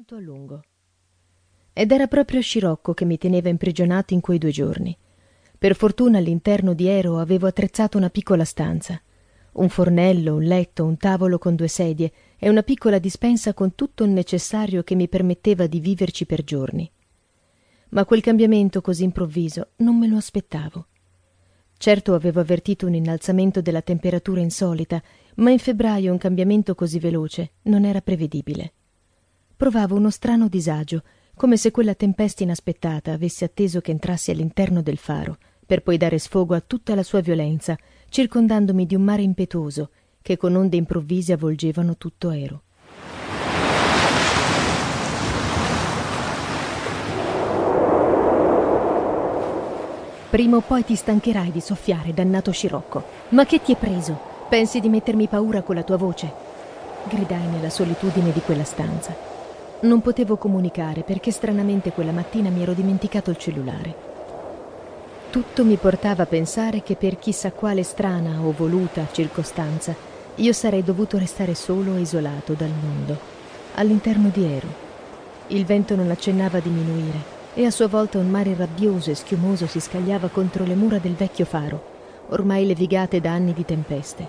molto a lungo. Ed era proprio Scirocco che mi teneva imprigionato in quei due giorni. Per fortuna all'interno di Ero avevo attrezzato una piccola stanza. Un fornello, un letto, un tavolo con due sedie e una piccola dispensa con tutto il necessario che mi permetteva di viverci per giorni. Ma quel cambiamento così improvviso non me lo aspettavo. Certo avevo avvertito un innalzamento della temperatura insolita, ma in febbraio un cambiamento così veloce non era prevedibile. Provavo uno strano disagio, come se quella tempesta inaspettata avesse atteso che entrassi all'interno del faro, per poi dare sfogo a tutta la sua violenza, circondandomi di un mare impetuoso che con onde improvvise avvolgevano tutto Ero. Prima o poi ti stancherai di soffiare, dannato scirocco. Ma che ti è preso? Pensi di mettermi paura con la tua voce? Gridai nella solitudine di quella stanza. Non potevo comunicare perché stranamente quella mattina mi ero dimenticato il cellulare. Tutto mi portava a pensare che per chissà quale strana o voluta circostanza io sarei dovuto restare solo e isolato dal mondo, all'interno di Ero. Il vento non accennava a diminuire e a sua volta un mare rabbioso e schiumoso si scagliava contro le mura del vecchio faro, ormai levigate da anni di tempeste.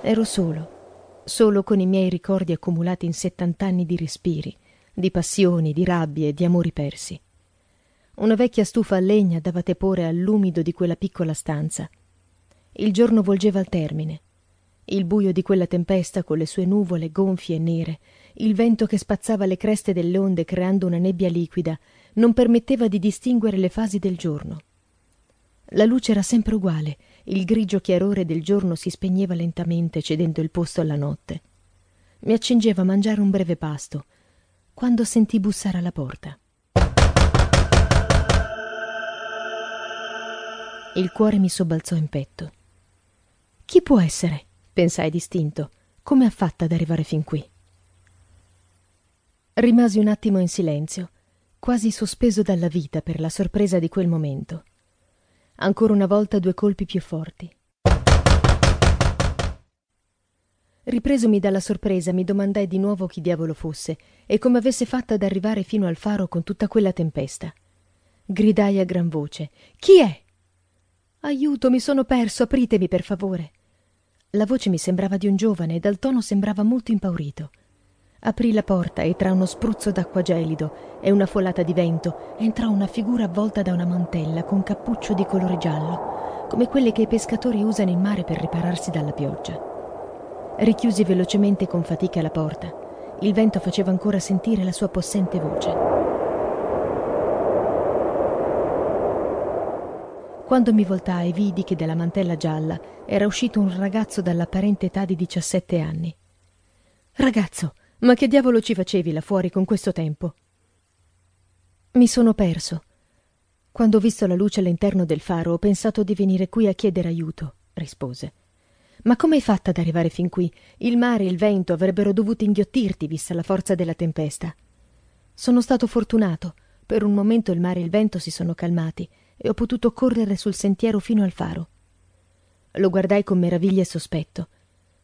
Ero solo, solo con i miei ricordi accumulati in settant'anni di respiri, di passioni, di rabbie di amori persi. Una vecchia stufa a legna dava tepore all'umido di quella piccola stanza. Il giorno volgeva al termine. Il buio di quella tempesta con le sue nuvole gonfie e nere, il vento che spazzava le creste delle onde creando una nebbia liquida non permetteva di distinguere le fasi del giorno. La luce era sempre uguale, il grigio chiarore del giorno si spegneva lentamente cedendo il posto alla notte. Mi accingeva a mangiare un breve pasto, quando sentii bussare alla porta. Il cuore mi sobbalzò in petto. Chi può essere? pensai distinto. Come ha fatto ad arrivare fin qui? Rimasi un attimo in silenzio quasi sospeso dalla vita per la sorpresa di quel momento. Ancora una volta due colpi più forti. Ripresomi dalla sorpresa, mi domandai di nuovo chi diavolo fosse e come avesse fatto ad arrivare fino al faro con tutta quella tempesta. Gridai a gran voce: Chi è? Aiuto, mi sono perso, apritemi per favore. La voce mi sembrava di un giovane e dal tono sembrava molto impaurito. Aprì la porta e tra uno spruzzo d'acqua gelido e una folata di vento entrò una figura avvolta da una mantella con cappuccio di colore giallo, come quelle che i pescatori usano in mare per ripararsi dalla pioggia. Richiusi velocemente con fatica la porta. Il vento faceva ancora sentire la sua possente voce. Quando mi voltai vidi che dalla mantella gialla era uscito un ragazzo dall'apparente età di diciassette anni. Ragazzo, ma che diavolo ci facevi là fuori con questo tempo? Mi sono perso. Quando ho visto la luce all'interno del faro ho pensato di venire qui a chiedere aiuto, rispose. Ma come hai fatta ad arrivare fin qui? Il mare e il vento avrebbero dovuto inghiottirti, vista la forza della tempesta. Sono stato fortunato. Per un momento il mare e il vento si sono calmati e ho potuto correre sul sentiero fino al faro. Lo guardai con meraviglia e sospetto.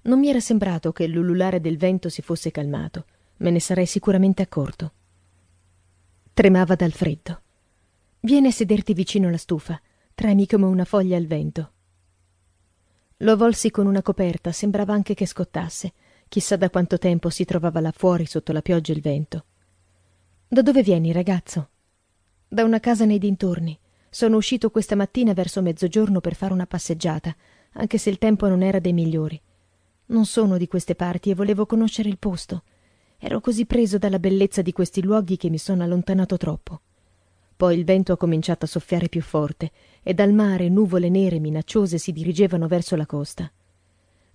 Non mi era sembrato che l'ululare del vento si fosse calmato. Me ne sarei sicuramente accorto. Tremava dal freddo. Vieni a sederti vicino alla stufa. Tremi come una foglia al vento. Lo avvolsi con una coperta, sembrava anche che scottasse. Chissà da quanto tempo si trovava là fuori sotto la pioggia e il vento. Da dove vieni, ragazzo? Da una casa nei dintorni. Sono uscito questa mattina verso mezzogiorno per fare una passeggiata, anche se il tempo non era dei migliori. Non sono di queste parti e volevo conoscere il posto. Ero così preso dalla bellezza di questi luoghi che mi sono allontanato troppo. Poi il vento ha cominciato a soffiare più forte e dal mare nuvole nere minacciose si dirigevano verso la costa.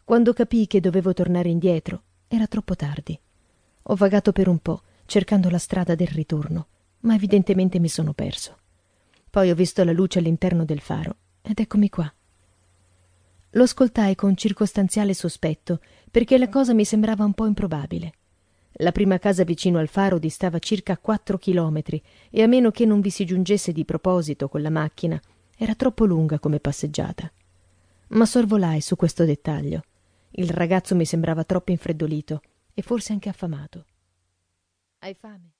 Quando capii che dovevo tornare indietro, era troppo tardi. Ho vagato per un po', cercando la strada del ritorno, ma evidentemente mi sono perso. Poi ho visto la luce all'interno del faro ed eccomi qua. Lo ascoltai con circostanziale sospetto, perché la cosa mi sembrava un po' improbabile. La prima casa vicino al faro distava circa quattro chilometri e a meno che non vi si giungesse di proposito con la macchina, era troppo lunga come passeggiata. Ma sorvolai su questo dettaglio. Il ragazzo mi sembrava troppo infreddolito e forse anche affamato. Hai fame?